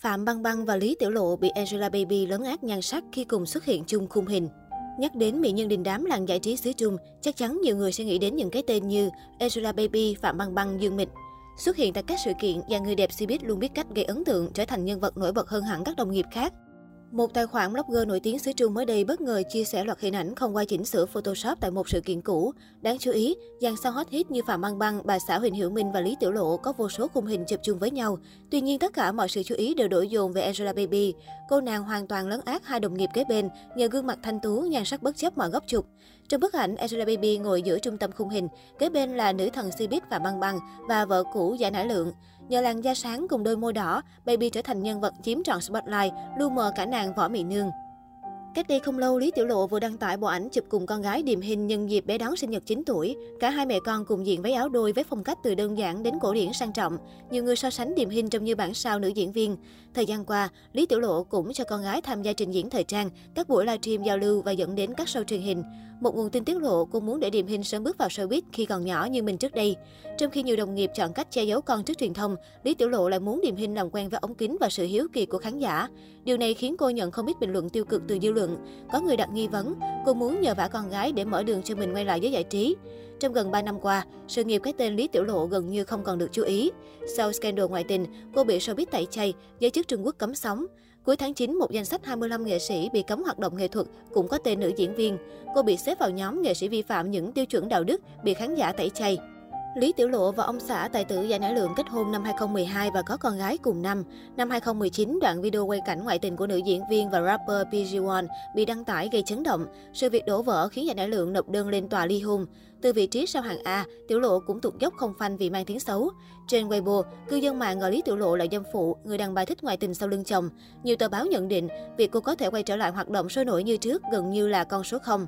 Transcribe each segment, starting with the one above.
Phạm Băng Băng và Lý Tiểu Lộ bị Angelababy lớn át nhan sắc khi cùng xuất hiện chung khung hình. Nhắc đến mỹ nhân đình đám làng giải trí xứ Trung, chắc chắn nhiều người sẽ nghĩ đến những cái tên như Angelababy, Phạm Băng Băng, Dương Mịch. Xuất hiện tại các sự kiện, và người đẹp showbiz luôn biết cách gây ấn tượng, trở thành nhân vật nổi bật hơn hẳn các đồng nghiệp khác. Một tài khoản blogger nổi tiếng xứ Trung mới đây bất ngờ chia sẻ loạt hình ảnh không qua chỉnh sửa Photoshop tại một sự kiện cũ. Đáng chú ý, dàn sao hot hit như Phạm Băng Băng, bà xã Huỳnh Hiểu Minh và Lý Tiểu Lộ có vô số khung hình chụp chung với nhau. Tuy nhiên, tất cả mọi sự chú ý đều đổ dồn về Angela Baby. Cô nàng hoàn toàn lấn át hai đồng nghiệp kế bên nhờ gương mặt thanh tú, nhan sắc bất chấp mọi góc chụp. Trong bức ảnh, Angelababy ngồi giữa trung tâm khung hình, kế bên là nữ thần Cbiz và Băng Băng và vợ cũ giải nã Lượng. Nhờ làn da sáng cùng đôi môi đỏ, Baby trở thành nhân vật chiếm trọn spotlight, lu mờ cả nàng võ mị nương. Cách đây không lâu, Lý Tiểu Lộ vừa đăng tải bộ ảnh chụp cùng con gái Điềm Hình nhân dịp bé đón sinh nhật 9 tuổi. Cả hai mẹ con cùng diện váy áo đôi với phong cách từ đơn giản đến cổ điển sang trọng. Nhiều người so sánh Điềm Hình trông như bản sao nữ diễn viên. Thời gian qua, Lý Tiểu Lộ cũng cho con gái tham gia trình diễn thời trang, các buổi livestream giao lưu và dẫn đến các show truyền hình. Một nguồn tin tiết lộ cô muốn để Điềm Hình sớm bước vào showbiz khi còn nhỏ như mình trước đây. Trong khi nhiều đồng nghiệp chọn cách che giấu con trước truyền thông, Lý Tiểu Lộ lại muốn Điềm Hình làm quen với ống kính và sự hiếu kỳ của khán giả. Điều này khiến cô nhận không ít bình luận tiêu cực từ dư luận. Có người đặt nghi vấn, cô muốn nhờ vả con gái để mở đường cho mình quay lại với giải trí. Trong gần 3 năm qua, sự nghiệp cái tên Lý Tiểu Lộ gần như không còn được chú ý. Sau scandal ngoại tình, cô bị showbiz tẩy chay, giới chức Trung Quốc cấm sóng. Cuối tháng 9, một danh sách 25 nghệ sĩ bị cấm hoạt động nghệ thuật cũng có tên nữ diễn viên. Cô bị xếp vào nhóm nghệ sĩ vi phạm những tiêu chuẩn đạo đức, bị khán giả tẩy chay. Lý Tiểu Lộ và ông xã tài tử Gia Nải Lượng kết hôn năm 2012 và có con gái cùng năm. Năm 2019, đoạn video quay cảnh ngoại tình của nữ diễn viên và rapper PG1 bị đăng tải gây chấn động. Sự việc đổ vỡ khiến Gia Nải Lượng nộp đơn lên tòa ly hôn. Từ vị trí sau hàng A, Tiểu Lộ cũng tụt dốc không phanh vì mang tiếng xấu. Trên Weibo, cư dân mạng gọi Lý Tiểu Lộ là dâm phụ, người đàn bà thích ngoại tình sau lưng chồng. Nhiều tờ báo nhận định, việc cô có thể quay trở lại hoạt động sôi nổi như trước gần như là con số không.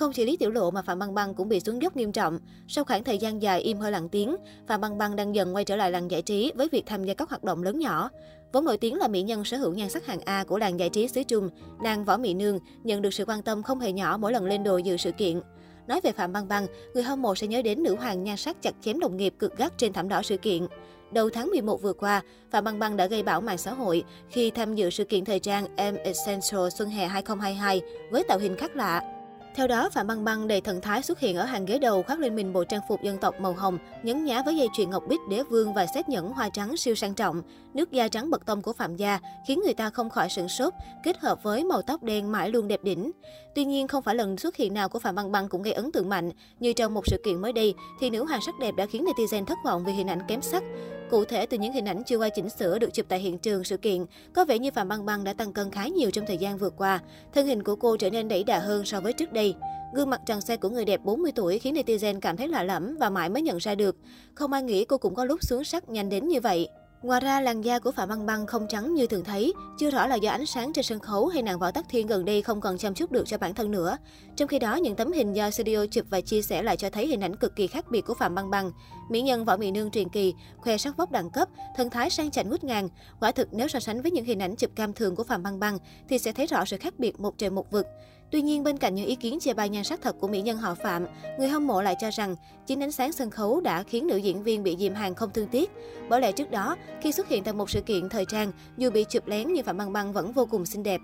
Không chỉ Lý Tiểu Lộ mà Phạm Băng Băng cũng bị xuống dốc nghiêm trọng. Sau khoảng thời gian dài im hơi lặng tiếng, Phạm Băng Băng đang dần quay trở lại làng giải trí với việc tham gia các hoạt động lớn nhỏ. Vốn nổi tiếng là mỹ nhân sở hữu nhan sắc hàng A của làng giải trí xứ Trung, nàng Võ Mỹ Nương nhận được sự quan tâm không hề nhỏ mỗi lần lên đồ dự sự kiện. Nói về Phạm Băng Băng, người hâm mộ sẽ nhớ đến nữ hoàng nhan sắc chặt chém đồng nghiệp cực gắt trên thảm đỏ sự kiện. Đầu tháng 11 vừa qua, Phạm Băng Băng đã gây bão mạng xã hội khi tham dự sự kiện thời trang M Essential Xuân Hè 2022 với tạo hình khác lạ. Theo đó, Phạm Băng Băng đầy thần thái xuất hiện ở hàng ghế đầu khoác lên mình bộ trang phục dân tộc màu hồng, nhấn nhá với dây chuyền ngọc bích đế vương và xét nhẫn hoa trắng siêu sang trọng. Nước da trắng bật tông của Phạm gia khiến người ta không khỏi sửng sốt, kết hợp với màu tóc đen mãi luôn đẹp đỉnh. Tuy nhiên, không phải lần xuất hiện nào của Phạm Băng Băng cũng gây ấn tượng mạnh. Như trong một sự kiện mới đây, thì nữ hoàng sắc đẹp đã khiến netizen thất vọng vì hình ảnh kém sắc. Cụ thể, từ những hình ảnh chưa qua chỉnh sửa được chụp tại hiện trường sự kiện, có vẻ như Phạm Băng Băng đã tăng cân khá nhiều trong thời gian vừa qua. Thân hình của cô trở nên đẩy đà hơn so với trước đây. Gương mặt tràn xe của người đẹp 40 tuổi khiến netizen cảm thấy lạ lẫm và mãi mới nhận ra được. Không ai nghĩ cô cũng có lúc xuống sắc nhanh đến như vậy. Ngoài ra, làn da của Phạm Băng Băng không trắng như thường thấy, chưa rõ là do ánh sáng trên sân khấu hay nàng Võ Tắc Thiên gần đây không còn chăm chút được cho bản thân nữa. Trong khi đó, những tấm hình do studio chụp và chia sẻ lại cho thấy hình ảnh cực kỳ khác biệt của Phạm Băng Băng. Mỹ nhân Võ Mỹ Nương truyền kỳ, khoe sắc vóc đẳng cấp, thân thái sang chảnh ngút ngàn. Quả thực nếu so sánh với những hình ảnh chụp cam thường của Phạm Băng Băng thì sẽ thấy rõ sự khác biệt một trời một vực. Tuy nhiên, bên cạnh những ý kiến chê bai nhan sắc thật của mỹ nhân họ Phạm, người hâm mộ lại cho rằng chính ánh sáng sân khấu đã khiến nữ diễn viên bị dìm hàng không thương tiếc. Bởi lẽ trước đó, khi xuất hiện tại một sự kiện thời trang, dù bị chụp lén nhưng Phạm Băng Băng vẫn vô cùng xinh đẹp.